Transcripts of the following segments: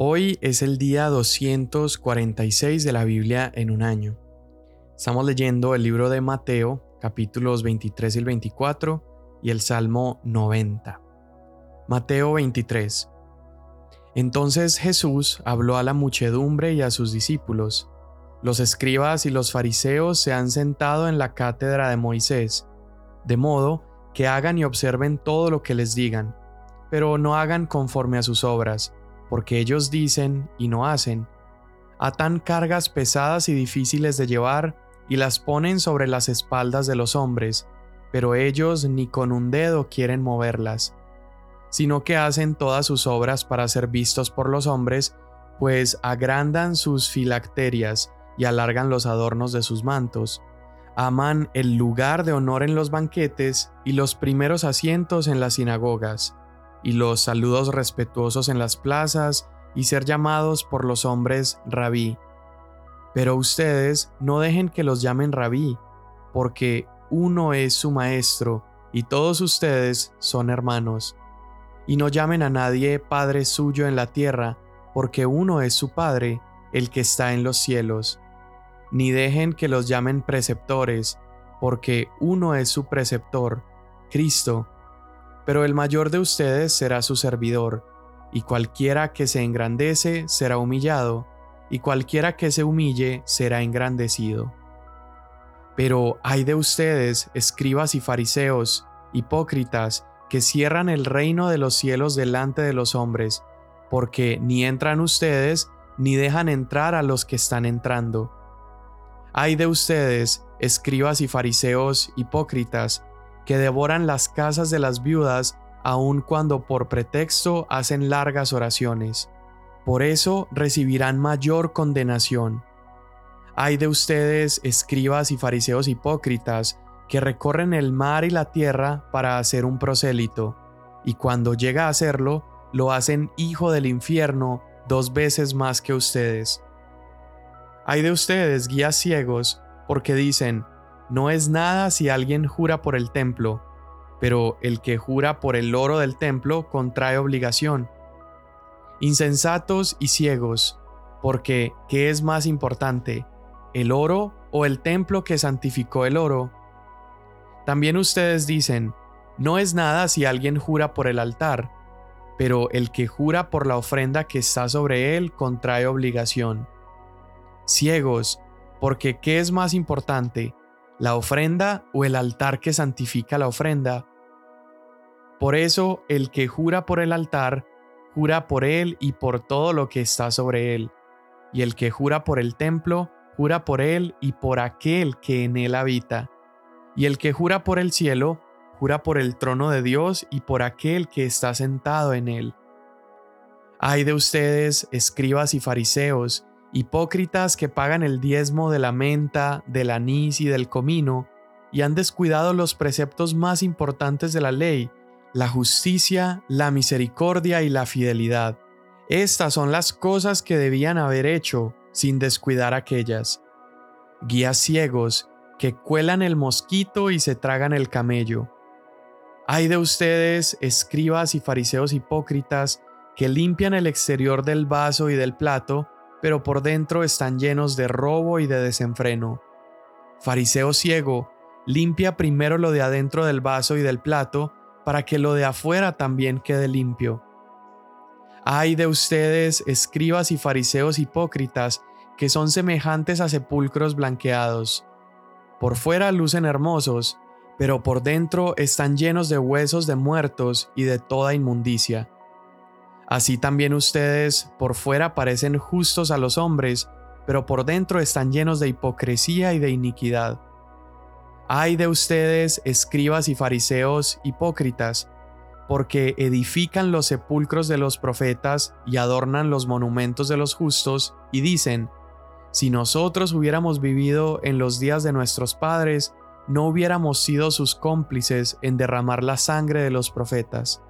Hoy es el día 246 de la Biblia en un año. Estamos leyendo el libro de Mateo, capítulos 23 y 24, y el Salmo 90. Mateo 23. Entonces Jesús habló a la muchedumbre y a sus discípulos. Los escribas y los fariseos se han sentado en la cátedra de Moisés, de modo que hagan y observen todo lo que les digan, pero no hagan conforme a sus obras porque ellos dicen y no hacen. Atan cargas pesadas y difíciles de llevar y las ponen sobre las espaldas de los hombres, pero ellos ni con un dedo quieren moverlas, sino que hacen todas sus obras para ser vistos por los hombres, pues agrandan sus filacterias y alargan los adornos de sus mantos. Aman el lugar de honor en los banquetes y los primeros asientos en las sinagogas y los saludos respetuosos en las plazas y ser llamados por los hombres rabí. Pero ustedes no dejen que los llamen rabí, porque uno es su maestro y todos ustedes son hermanos. Y no llamen a nadie Padre suyo en la tierra, porque uno es su Padre, el que está en los cielos. Ni dejen que los llamen preceptores, porque uno es su preceptor, Cristo, pero el mayor de ustedes será su servidor, y cualquiera que se engrandece será humillado, y cualquiera que se humille será engrandecido. Pero hay de ustedes, escribas y fariseos, hipócritas, que cierran el reino de los cielos delante de los hombres, porque ni entran ustedes, ni dejan entrar a los que están entrando. Hay de ustedes, escribas y fariseos hipócritas, que devoran las casas de las viudas aun cuando por pretexto hacen largas oraciones. Por eso recibirán mayor condenación. Hay de ustedes, escribas y fariseos hipócritas, que recorren el mar y la tierra para hacer un prosélito, y cuando llega a hacerlo, lo hacen hijo del infierno dos veces más que ustedes. Hay de ustedes, guías ciegos, porque dicen, no es nada si alguien jura por el templo, pero el que jura por el oro del templo contrae obligación. Insensatos y ciegos, porque ¿qué es más importante, el oro o el templo que santificó el oro? También ustedes dicen, no es nada si alguien jura por el altar, pero el que jura por la ofrenda que está sobre él contrae obligación. Ciegos, porque ¿qué es más importante, la ofrenda o el altar que santifica la ofrenda. Por eso el que jura por el altar, jura por él y por todo lo que está sobre él, y el que jura por el templo, jura por él y por aquel que en él habita, y el que jura por el cielo, jura por el trono de Dios y por aquel que está sentado en él. Ay de ustedes, escribas y fariseos, hipócritas que pagan el diezmo de la menta, del anís y del comino, y han descuidado los preceptos más importantes de la ley, la justicia, la misericordia y la fidelidad. Estas son las cosas que debían haber hecho sin descuidar aquellas. Guías ciegos que cuelan el mosquito y se tragan el camello. Hay de ustedes, escribas y fariseos hipócritas, que limpian el exterior del vaso y del plato, pero por dentro están llenos de robo y de desenfreno. Fariseo ciego, limpia primero lo de adentro del vaso y del plato, para que lo de afuera también quede limpio. Ay de ustedes, escribas y fariseos hipócritas, que son semejantes a sepulcros blanqueados. Por fuera lucen hermosos, pero por dentro están llenos de huesos de muertos y de toda inmundicia. Así también ustedes por fuera parecen justos a los hombres, pero por dentro están llenos de hipocresía y de iniquidad. Ay de ustedes, escribas y fariseos hipócritas, porque edifican los sepulcros de los profetas y adornan los monumentos de los justos, y dicen, si nosotros hubiéramos vivido en los días de nuestros padres, no hubiéramos sido sus cómplices en derramar la sangre de los profetas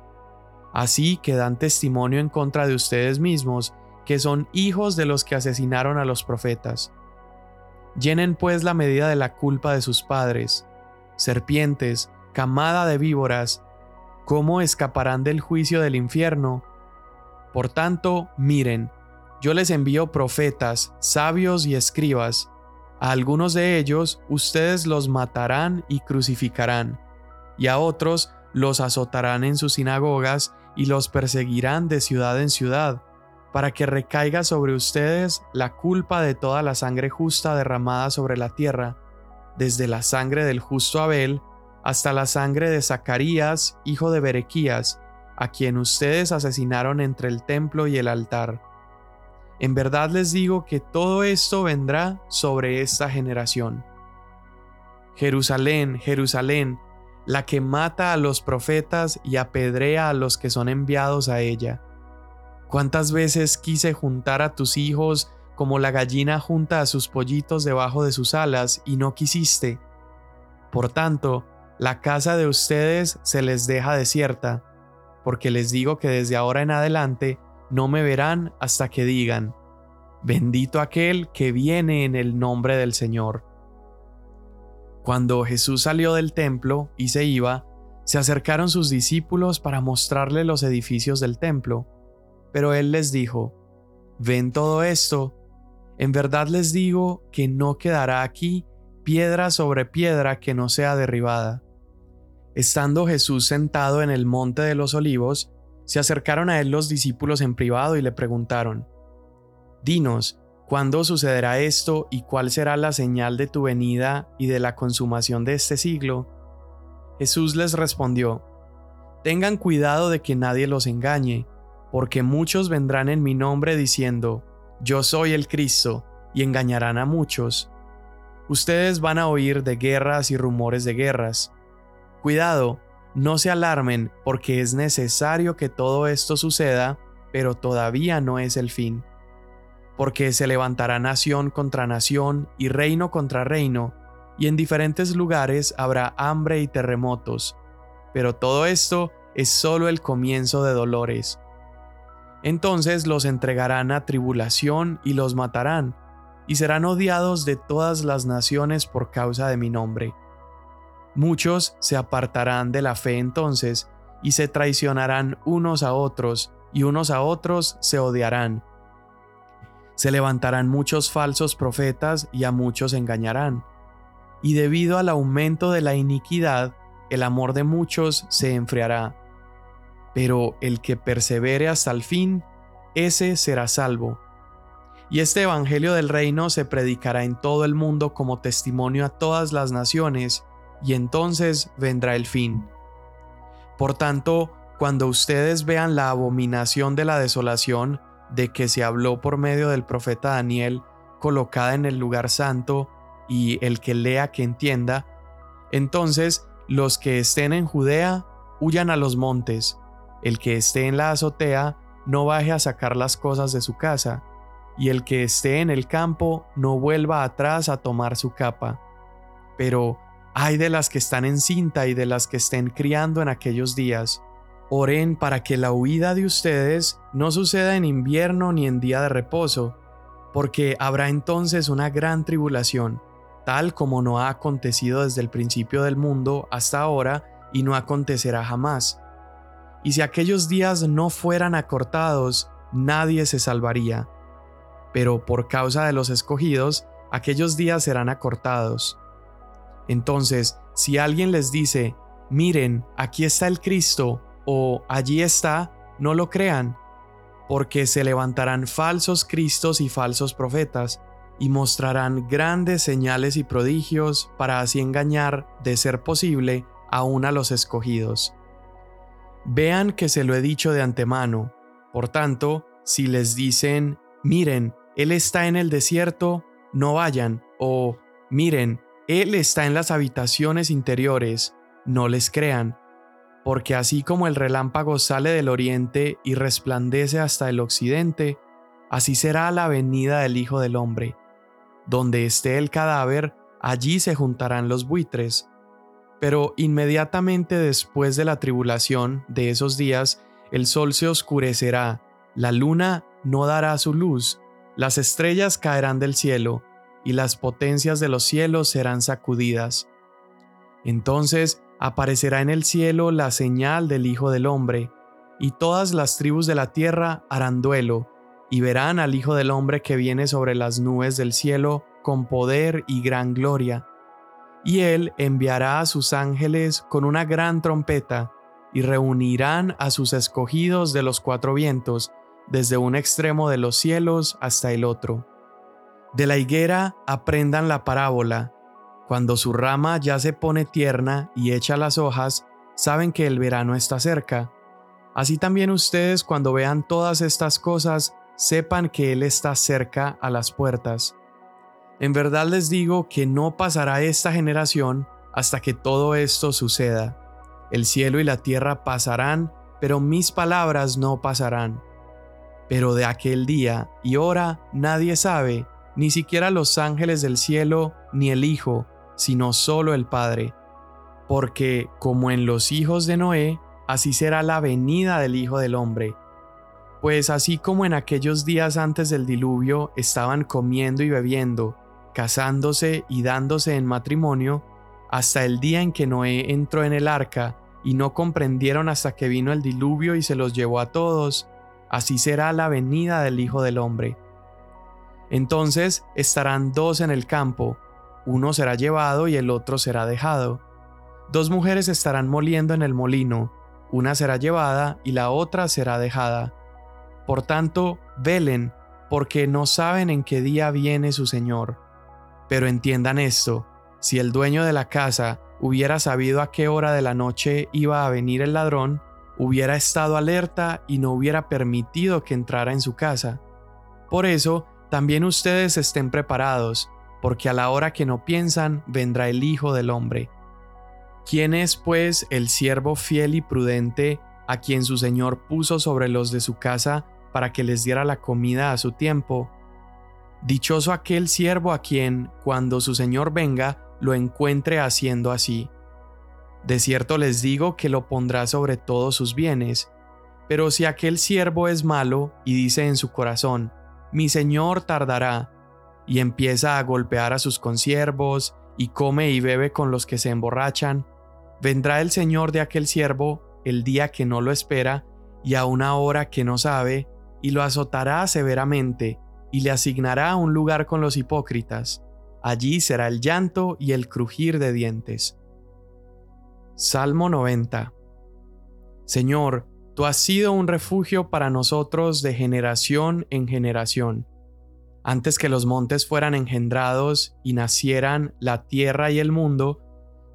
así que dan testimonio en contra de ustedes mismos, que son hijos de los que asesinaron a los profetas. Llenen pues la medida de la culpa de sus padres, serpientes, camada de víboras, ¿cómo escaparán del juicio del infierno? Por tanto, miren, yo les envío profetas, sabios y escribas. A algunos de ellos ustedes los matarán y crucificarán, y a otros los azotarán en sus sinagogas y los perseguirán de ciudad en ciudad, para que recaiga sobre ustedes la culpa de toda la sangre justa derramada sobre la tierra, desde la sangre del justo Abel hasta la sangre de Zacarías, hijo de Berequías, a quien ustedes asesinaron entre el templo y el altar. En verdad les digo que todo esto vendrá sobre esta generación. Jerusalén, Jerusalén, la que mata a los profetas y apedrea a los que son enviados a ella. ¿Cuántas veces quise juntar a tus hijos como la gallina junta a sus pollitos debajo de sus alas y no quisiste? Por tanto, la casa de ustedes se les deja desierta, porque les digo que desde ahora en adelante no me verán hasta que digan, bendito aquel que viene en el nombre del Señor. Cuando Jesús salió del templo y se iba, se acercaron sus discípulos para mostrarle los edificios del templo, pero él les dijo, ¿ven todo esto? En verdad les digo que no quedará aquí piedra sobre piedra que no sea derribada. Estando Jesús sentado en el monte de los olivos, se acercaron a él los discípulos en privado y le preguntaron, Dinos, ¿cuándo sucederá esto y cuál será la señal de tu venida y de la consumación de este siglo? Jesús les respondió, Tengan cuidado de que nadie los engañe, porque muchos vendrán en mi nombre diciendo, Yo soy el Cristo, y engañarán a muchos. Ustedes van a oír de guerras y rumores de guerras. Cuidado, no se alarmen porque es necesario que todo esto suceda, pero todavía no es el fin porque se levantará nación contra nación y reino contra reino, y en diferentes lugares habrá hambre y terremotos. Pero todo esto es solo el comienzo de dolores. Entonces los entregarán a tribulación y los matarán, y serán odiados de todas las naciones por causa de mi nombre. Muchos se apartarán de la fe entonces, y se traicionarán unos a otros, y unos a otros se odiarán se levantarán muchos falsos profetas y a muchos engañarán. Y debido al aumento de la iniquidad, el amor de muchos se enfriará. Pero el que persevere hasta el fin, ese será salvo. Y este Evangelio del Reino se predicará en todo el mundo como testimonio a todas las naciones, y entonces vendrá el fin. Por tanto, cuando ustedes vean la abominación de la desolación, de que se habló por medio del profeta Daniel colocada en el lugar santo y el que lea que entienda, entonces los que estén en Judea huyan a los montes, el que esté en la azotea no baje a sacar las cosas de su casa, y el que esté en el campo no vuelva atrás a tomar su capa. Pero hay de las que están en cinta y de las que estén criando en aquellos días, Oren para que la huida de ustedes no suceda en invierno ni en día de reposo, porque habrá entonces una gran tribulación, tal como no ha acontecido desde el principio del mundo hasta ahora y no acontecerá jamás. Y si aquellos días no fueran acortados, nadie se salvaría. Pero por causa de los escogidos, aquellos días serán acortados. Entonces, si alguien les dice, miren, aquí está el Cristo, o allí está, no lo crean, porque se levantarán falsos cristos y falsos profetas, y mostrarán grandes señales y prodigios para así engañar, de ser posible, aún a los escogidos. Vean que se lo he dicho de antemano, por tanto, si les dicen, miren, Él está en el desierto, no vayan, o miren, Él está en las habitaciones interiores, no les crean, porque así como el relámpago sale del oriente y resplandece hasta el occidente, así será la venida del Hijo del Hombre. Donde esté el cadáver, allí se juntarán los buitres. Pero inmediatamente después de la tribulación de esos días, el sol se oscurecerá, la luna no dará su luz, las estrellas caerán del cielo, y las potencias de los cielos serán sacudidas. Entonces aparecerá en el cielo la señal del Hijo del Hombre, y todas las tribus de la tierra harán duelo, y verán al Hijo del Hombre que viene sobre las nubes del cielo con poder y gran gloria. Y él enviará a sus ángeles con una gran trompeta, y reunirán a sus escogidos de los cuatro vientos, desde un extremo de los cielos hasta el otro. De la higuera aprendan la parábola. Cuando su rama ya se pone tierna y echa las hojas, saben que el verano está cerca. Así también ustedes cuando vean todas estas cosas, sepan que Él está cerca a las puertas. En verdad les digo que no pasará esta generación hasta que todo esto suceda. El cielo y la tierra pasarán, pero mis palabras no pasarán. Pero de aquel día y hora nadie sabe, ni siquiera los ángeles del cielo, ni el Hijo, sino solo el Padre. Porque, como en los hijos de Noé, así será la venida del Hijo del Hombre. Pues así como en aquellos días antes del diluvio estaban comiendo y bebiendo, casándose y dándose en matrimonio, hasta el día en que Noé entró en el arca, y no comprendieron hasta que vino el diluvio y se los llevó a todos, así será la venida del Hijo del Hombre. Entonces estarán dos en el campo, uno será llevado y el otro será dejado. Dos mujeres estarán moliendo en el molino, una será llevada y la otra será dejada. Por tanto, velen, porque no saben en qué día viene su Señor. Pero entiendan esto, si el dueño de la casa hubiera sabido a qué hora de la noche iba a venir el ladrón, hubiera estado alerta y no hubiera permitido que entrara en su casa. Por eso, también ustedes estén preparados, porque a la hora que no piensan vendrá el Hijo del Hombre. ¿Quién es, pues, el siervo fiel y prudente a quien su Señor puso sobre los de su casa para que les diera la comida a su tiempo. Dichoso aquel siervo a quien, cuando su Señor venga, lo encuentre haciendo así. De cierto les digo que lo pondrá sobre todos sus bienes. Pero si aquel siervo es malo y dice en su corazón, mi Señor tardará, y empieza a golpear a sus consiervos, y come y bebe con los que se emborrachan, vendrá el Señor de aquel siervo el día que no lo espera y a una hora que no sabe, y lo azotará severamente, y le asignará un lugar con los hipócritas. Allí será el llanto y el crujir de dientes. Salmo 90 Señor, tú has sido un refugio para nosotros de generación en generación. Antes que los montes fueran engendrados y nacieran la tierra y el mundo,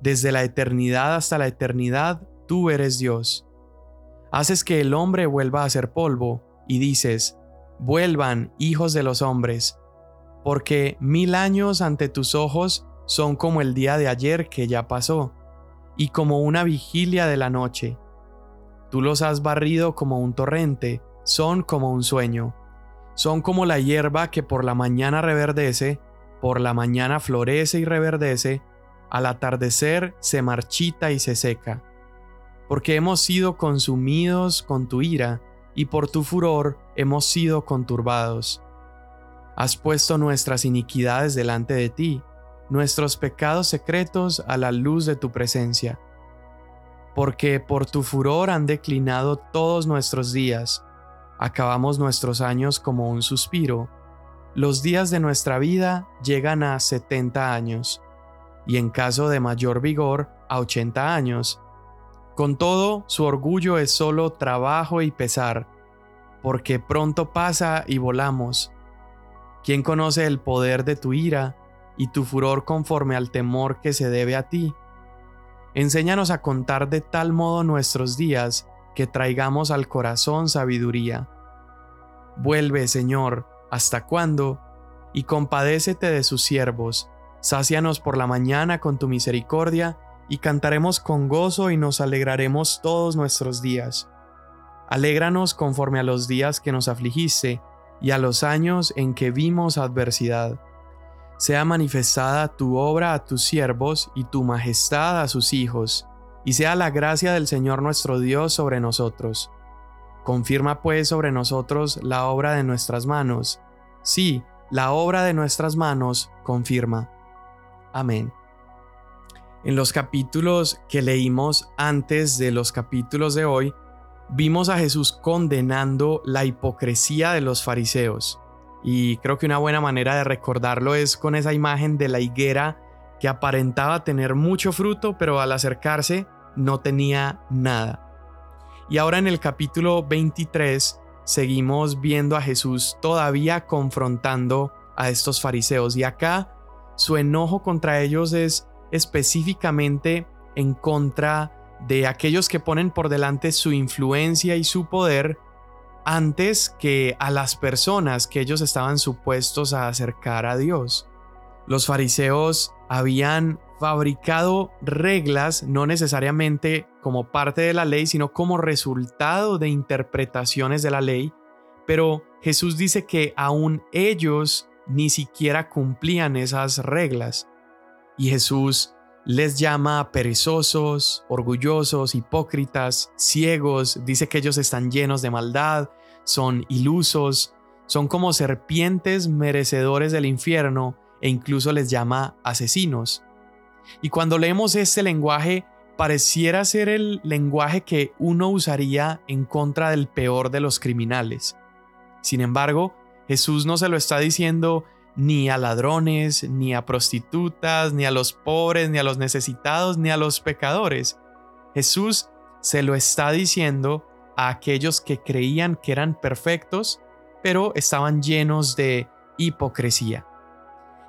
desde la eternidad hasta la eternidad, tú eres Dios. Haces que el hombre vuelva a ser polvo, y dices, vuelvan, hijos de los hombres, porque mil años ante tus ojos son como el día de ayer que ya pasó, y como una vigilia de la noche. Tú los has barrido como un torrente, son como un sueño. Son como la hierba que por la mañana reverdece, por la mañana florece y reverdece, al atardecer se marchita y se seca. Porque hemos sido consumidos con tu ira, y por tu furor hemos sido conturbados. Has puesto nuestras iniquidades delante de ti, nuestros pecados secretos a la luz de tu presencia. Porque por tu furor han declinado todos nuestros días, acabamos nuestros años como un suspiro, los días de nuestra vida llegan a setenta años, y en caso de mayor vigor a ochenta años, con todo, su orgullo es solo trabajo y pesar, porque pronto pasa y volamos. ¿Quién conoce el poder de tu ira y tu furor conforme al temor que se debe a ti? Enséñanos a contar de tal modo nuestros días que traigamos al corazón sabiduría. Vuelve, Señor, ¿hasta cuándo? Y compadécete de sus siervos, sácianos por la mañana con tu misericordia, y cantaremos con gozo y nos alegraremos todos nuestros días. Alégranos conforme a los días que nos afligiste y a los años en que vimos adversidad. Sea manifestada tu obra a tus siervos y tu majestad a sus hijos, y sea la gracia del Señor nuestro Dios sobre nosotros. Confirma pues sobre nosotros la obra de nuestras manos. Sí, la obra de nuestras manos confirma. Amén. En los capítulos que leímos antes de los capítulos de hoy, vimos a Jesús condenando la hipocresía de los fariseos. Y creo que una buena manera de recordarlo es con esa imagen de la higuera que aparentaba tener mucho fruto, pero al acercarse no tenía nada. Y ahora en el capítulo 23 seguimos viendo a Jesús todavía confrontando a estos fariseos. Y acá su enojo contra ellos es específicamente en contra de aquellos que ponen por delante su influencia y su poder antes que a las personas que ellos estaban supuestos a acercar a Dios. Los fariseos habían fabricado reglas no necesariamente como parte de la ley, sino como resultado de interpretaciones de la ley, pero Jesús dice que aún ellos ni siquiera cumplían esas reglas. Y Jesús les llama perezosos, orgullosos, hipócritas, ciegos, dice que ellos están llenos de maldad, son ilusos, son como serpientes merecedores del infierno e incluso les llama asesinos. Y cuando leemos este lenguaje, pareciera ser el lenguaje que uno usaría en contra del peor de los criminales. Sin embargo, Jesús no se lo está diciendo ni a ladrones, ni a prostitutas, ni a los pobres, ni a los necesitados, ni a los pecadores. Jesús se lo está diciendo a aquellos que creían que eran perfectos, pero estaban llenos de hipocresía.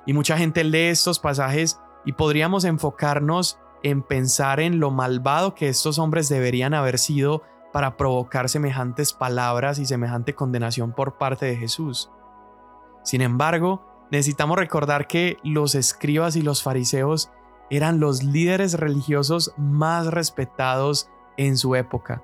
Y mucha gente lee estos pasajes y podríamos enfocarnos en pensar en lo malvado que estos hombres deberían haber sido para provocar semejantes palabras y semejante condenación por parte de Jesús. Sin embargo, necesitamos recordar que los escribas y los fariseos eran los líderes religiosos más respetados en su época.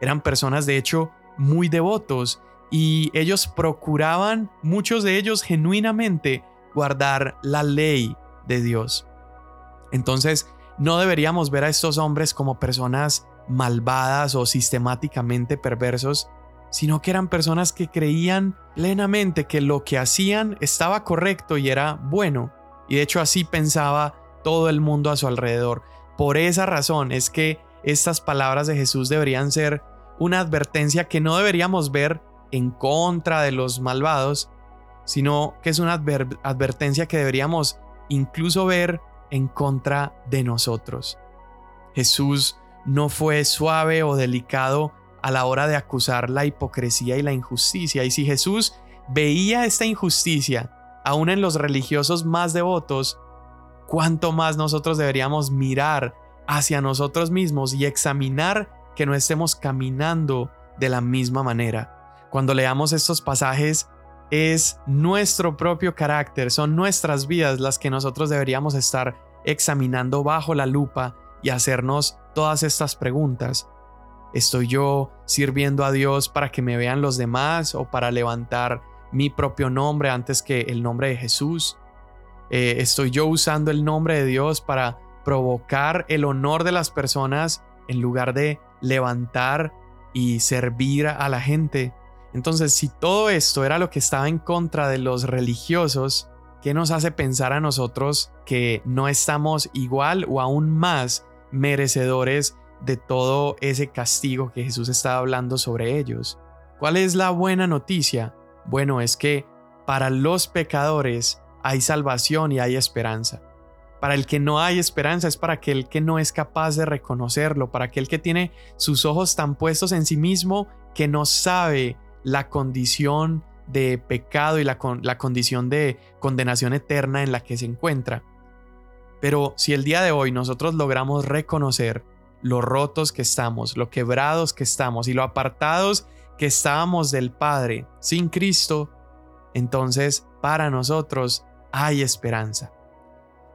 Eran personas de hecho muy devotos y ellos procuraban, muchos de ellos genuinamente, guardar la ley de Dios. Entonces, no deberíamos ver a estos hombres como personas malvadas o sistemáticamente perversos, sino que eran personas que creían plenamente que lo que hacían estaba correcto y era bueno. Y de hecho así pensaba todo el mundo a su alrededor. Por esa razón es que estas palabras de Jesús deberían ser una advertencia que no deberíamos ver en contra de los malvados, sino que es una advertencia que deberíamos incluso ver en contra de nosotros. Jesús no fue suave o delicado a la hora de acusar la hipocresía y la injusticia. Y si Jesús veía esta injusticia, aún en los religiosos más devotos, cuánto más nosotros deberíamos mirar hacia nosotros mismos y examinar que no estemos caminando de la misma manera. Cuando leamos estos pasajes, es nuestro propio carácter, son nuestras vidas las que nosotros deberíamos estar examinando bajo la lupa y hacernos todas estas preguntas. ¿Estoy yo sirviendo a Dios para que me vean los demás o para levantar mi propio nombre antes que el nombre de Jesús? Eh, ¿Estoy yo usando el nombre de Dios para provocar el honor de las personas en lugar de levantar y servir a la gente? Entonces, si todo esto era lo que estaba en contra de los religiosos, ¿qué nos hace pensar a nosotros que no estamos igual o aún más merecedores de todo ese castigo que Jesús estaba hablando sobre ellos. ¿Cuál es la buena noticia? Bueno, es que para los pecadores hay salvación y hay esperanza. Para el que no hay esperanza es para aquel que no es capaz de reconocerlo, para aquel que tiene sus ojos tan puestos en sí mismo que no sabe la condición de pecado y la, la condición de condenación eterna en la que se encuentra. Pero si el día de hoy nosotros logramos reconocer lo rotos que estamos, lo quebrados que estamos y lo apartados que estábamos del Padre sin Cristo, entonces para nosotros hay esperanza.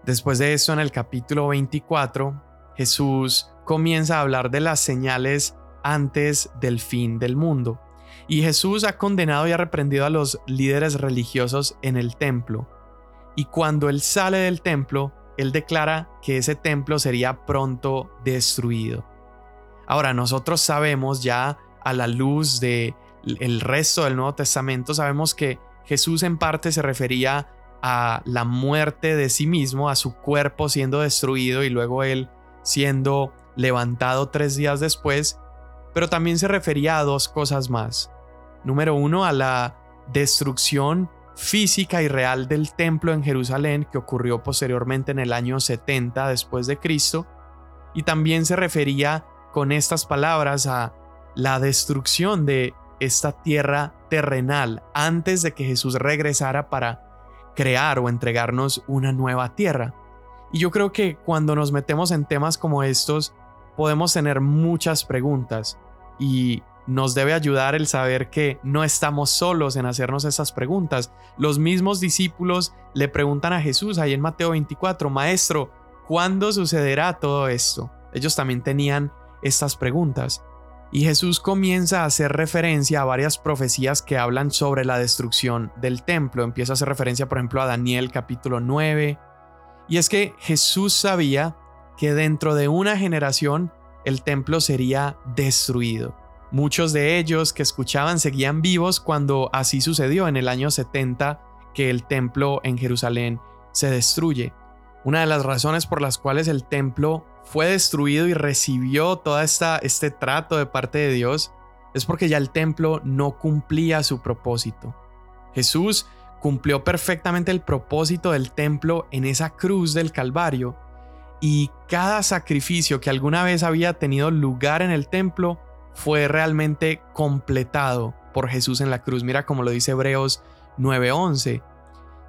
Después de eso, en el capítulo 24, Jesús comienza a hablar de las señales antes del fin del mundo. Y Jesús ha condenado y ha reprendido a los líderes religiosos en el templo. Y cuando Él sale del templo, él declara que ese templo sería pronto destruido. Ahora, nosotros sabemos ya a la luz de el resto del Nuevo Testamento, sabemos que Jesús en parte se refería a la muerte de sí mismo, a su cuerpo siendo destruido y luego él siendo levantado tres días después, pero también se refería a dos cosas más. Número uno, a la destrucción física y real del templo en Jerusalén que ocurrió posteriormente en el año 70 después de Cristo, y también se refería con estas palabras a la destrucción de esta tierra terrenal antes de que Jesús regresara para crear o entregarnos una nueva tierra. Y yo creo que cuando nos metemos en temas como estos, podemos tener muchas preguntas y nos debe ayudar el saber que no estamos solos en hacernos esas preguntas. Los mismos discípulos le preguntan a Jesús ahí en Mateo 24, Maestro, ¿cuándo sucederá todo esto? Ellos también tenían estas preguntas. Y Jesús comienza a hacer referencia a varias profecías que hablan sobre la destrucción del templo. Empieza a hacer referencia, por ejemplo, a Daniel capítulo 9. Y es que Jesús sabía que dentro de una generación el templo sería destruido. Muchos de ellos que escuchaban seguían vivos cuando así sucedió en el año 70 que el templo en Jerusalén se destruye. Una de las razones por las cuales el templo fue destruido y recibió todo este trato de parte de Dios es porque ya el templo no cumplía su propósito. Jesús cumplió perfectamente el propósito del templo en esa cruz del Calvario y cada sacrificio que alguna vez había tenido lugar en el templo fue realmente completado por Jesús en la cruz. Mira como lo dice Hebreos 9:11.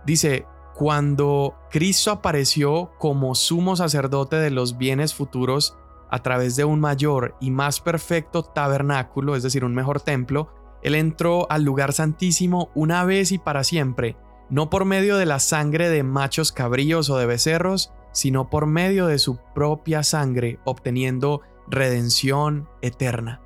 Dice, cuando Cristo apareció como sumo sacerdote de los bienes futuros a través de un mayor y más perfecto tabernáculo, es decir, un mejor templo, Él entró al lugar santísimo una vez y para siempre, no por medio de la sangre de machos cabríos o de becerros, sino por medio de su propia sangre, obteniendo redención eterna.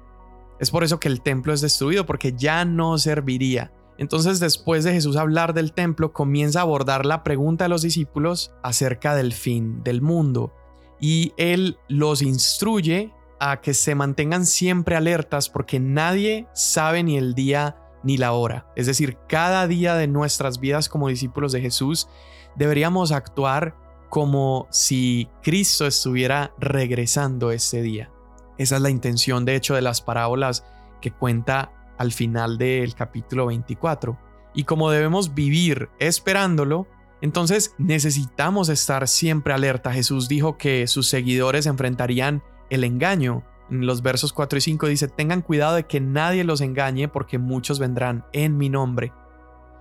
Es por eso que el templo es destruido, porque ya no serviría. Entonces después de Jesús hablar del templo, comienza a abordar la pregunta de los discípulos acerca del fin del mundo. Y él los instruye a que se mantengan siempre alertas porque nadie sabe ni el día ni la hora. Es decir, cada día de nuestras vidas como discípulos de Jesús deberíamos actuar como si Cristo estuviera regresando ese día. Esa es la intención, de hecho, de las parábolas que cuenta al final del capítulo 24. Y como debemos vivir esperándolo, entonces necesitamos estar siempre alerta. Jesús dijo que sus seguidores enfrentarían el engaño. En los versos 4 y 5 dice, tengan cuidado de que nadie los engañe porque muchos vendrán en mi nombre.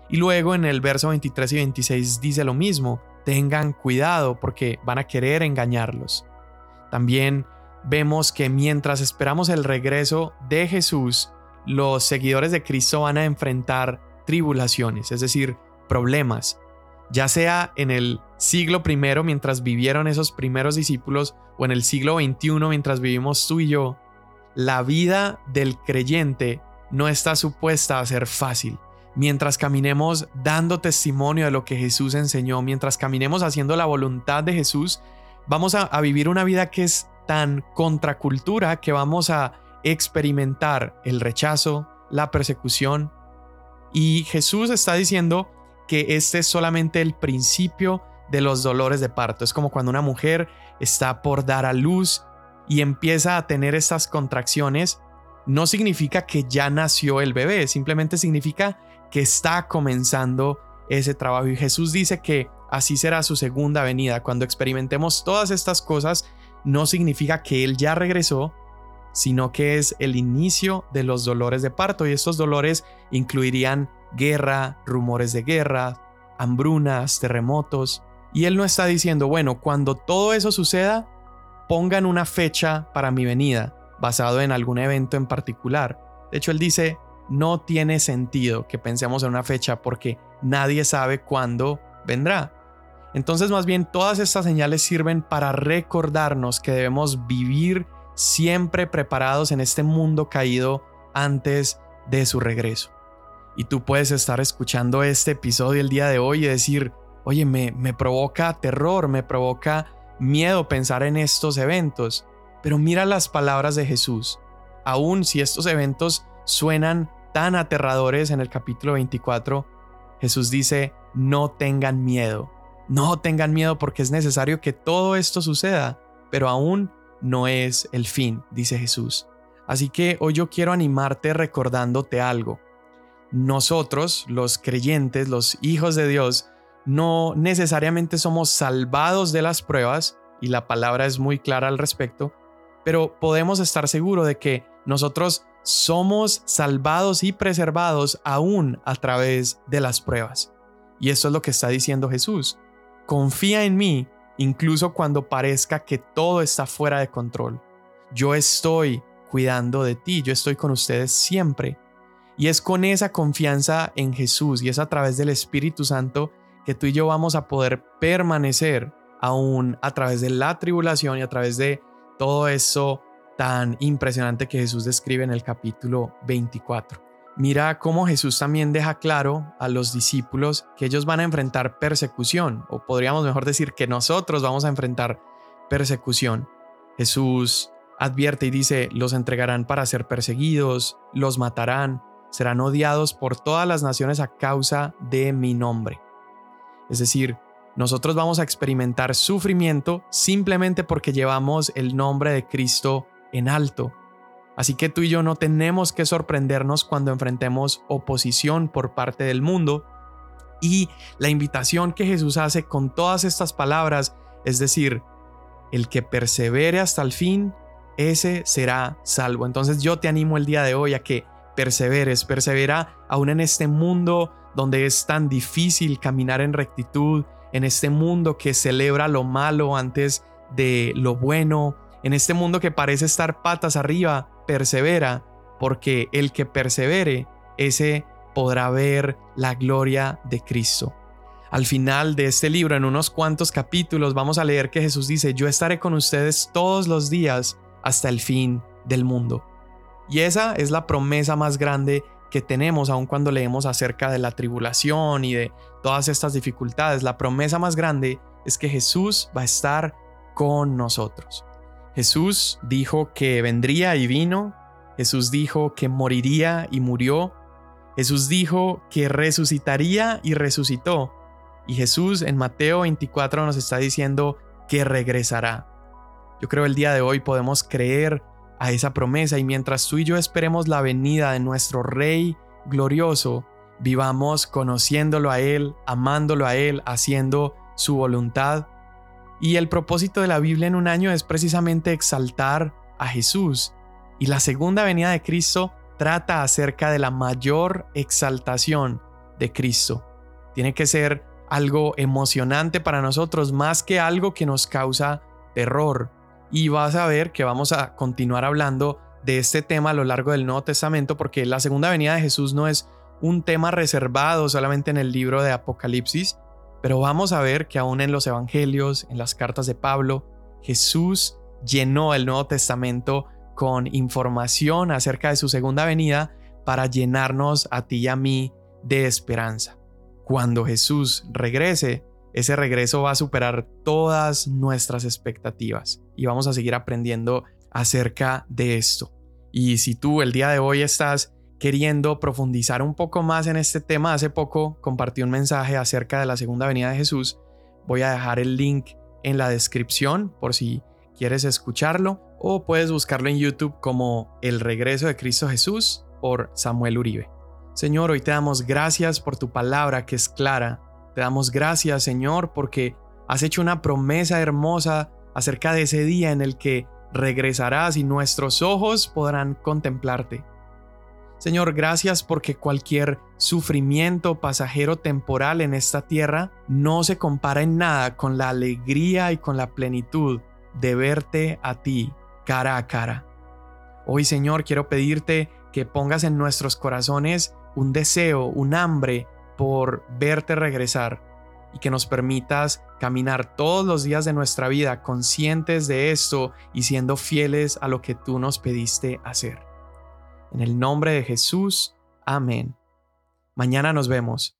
Y luego en el verso 23 y 26 dice lo mismo, tengan cuidado porque van a querer engañarlos. También vemos que mientras esperamos el regreso de Jesús, los seguidores de Cristo van a enfrentar tribulaciones, es decir, problemas, ya sea en el siglo primero mientras vivieron esos primeros discípulos o en el siglo XXI mientras vivimos tú y yo, la vida del creyente no está supuesta a ser fácil. Mientras caminemos dando testimonio de lo que Jesús enseñó, mientras caminemos haciendo la voluntad de Jesús, vamos a, vivir una vida que es tan contracultura que vamos a experimentar el rechazo, la persecución. Y Jesús está diciendo que este es solamente el principio de los dolores de parto. Es como cuando una mujer está por dar a luz y empieza a tener estas contracciones. No significa que ya nació el bebé, simplemente significa que está comenzando ese trabajo. Y Jesús dice que así será su segunda venida. Cuando experimentemos todas estas cosas, no significa que Él ya regresó, sino que es el inicio de los dolores de parto y estos dolores incluirían guerra, rumores de guerra, hambrunas, terremotos. Y Él no está diciendo, bueno, cuando todo eso suceda, pongan una fecha para mi venida, basado en algún evento en particular. De hecho, Él dice, no tiene sentido que pensemos en una fecha porque nadie sabe cuándo vendrá. Entonces más bien todas estas señales sirven para recordarnos que debemos vivir siempre preparados en este mundo caído antes de su regreso. Y tú puedes estar escuchando este episodio el día de hoy y decir, oye, me, me provoca terror, me provoca miedo pensar en estos eventos. Pero mira las palabras de Jesús. Aun si estos eventos suenan tan aterradores en el capítulo 24, Jesús dice, no tengan miedo, no tengan miedo porque es necesario que todo esto suceda, pero aún no es el fin, dice Jesús. Así que hoy yo quiero animarte recordándote algo. Nosotros, los creyentes, los hijos de Dios, no necesariamente somos salvados de las pruebas, y la palabra es muy clara al respecto, pero podemos estar seguros de que nosotros somos salvados y preservados aún a través de las pruebas. Y eso es lo que está diciendo Jesús. Confía en mí incluso cuando parezca que todo está fuera de control. Yo estoy cuidando de ti, yo estoy con ustedes siempre. Y es con esa confianza en Jesús y es a través del Espíritu Santo que tú y yo vamos a poder permanecer aún a través de la tribulación y a través de todo eso tan impresionante que Jesús describe en el capítulo 24. Mira cómo Jesús también deja claro a los discípulos que ellos van a enfrentar persecución, o podríamos mejor decir que nosotros vamos a enfrentar persecución. Jesús advierte y dice, los entregarán para ser perseguidos, los matarán, serán odiados por todas las naciones a causa de mi nombre. Es decir, nosotros vamos a experimentar sufrimiento simplemente porque llevamos el nombre de Cristo en alto. Así que tú y yo no tenemos que sorprendernos cuando enfrentemos oposición por parte del mundo. Y la invitación que Jesús hace con todas estas palabras, es decir, el que persevere hasta el fin, ese será salvo. Entonces yo te animo el día de hoy a que perseveres, persevera aún en este mundo donde es tan difícil caminar en rectitud, en este mundo que celebra lo malo antes de lo bueno, en este mundo que parece estar patas arriba, persevera, porque el que persevere, ese podrá ver la gloria de Cristo. Al final de este libro, en unos cuantos capítulos, vamos a leer que Jesús dice, yo estaré con ustedes todos los días hasta el fin del mundo. Y esa es la promesa más grande que tenemos aun cuando leemos acerca de la tribulación y de todas estas dificultades. La promesa más grande es que Jesús va a estar con nosotros. Jesús dijo que vendría y vino. Jesús dijo que moriría y murió. Jesús dijo que resucitaría y resucitó. Y Jesús en Mateo 24 nos está diciendo que regresará. Yo creo el día de hoy podemos creer a esa promesa y mientras tú y yo esperemos la venida de nuestro Rey glorioso, vivamos conociéndolo a Él, amándolo a Él, haciendo su voluntad. Y el propósito de la Biblia en un año es precisamente exaltar a Jesús. Y la segunda venida de Cristo trata acerca de la mayor exaltación de Cristo. Tiene que ser algo emocionante para nosotros más que algo que nos causa terror y vas a ver que vamos a continuar hablando de este tema a lo largo del Nuevo Testamento porque la segunda venida de Jesús no es un tema reservado solamente en el libro de Apocalipsis, pero vamos a ver que aún en los Evangelios, en las cartas de Pablo, Jesús llenó el Nuevo Testamento con información acerca de su segunda venida para llenarnos a ti y a mí de esperanza. Cuando Jesús regrese, ese regreso va a superar todas nuestras expectativas y vamos a seguir aprendiendo acerca de esto. Y si tú el día de hoy estás queriendo profundizar un poco más en este tema, hace poco compartí un mensaje acerca de la segunda venida de Jesús. Voy a dejar el link en la descripción por si quieres escucharlo o puedes buscarlo en YouTube como El regreso de Cristo Jesús por Samuel Uribe. Señor, hoy te damos gracias por tu palabra que es clara, te damos gracias, Señor, porque has hecho una promesa hermosa acerca de ese día en el que regresarás y nuestros ojos podrán contemplarte. Señor, gracias porque cualquier sufrimiento pasajero temporal en esta tierra no se compara en nada con la alegría y con la plenitud de verte a ti cara a cara. Hoy, Señor, quiero pedirte que pongas en nuestros corazones un deseo, un hambre por verte regresar y que nos permitas caminar todos los días de nuestra vida conscientes de esto y siendo fieles a lo que tú nos pediste hacer. En el nombre de Jesús, amén. Mañana nos vemos.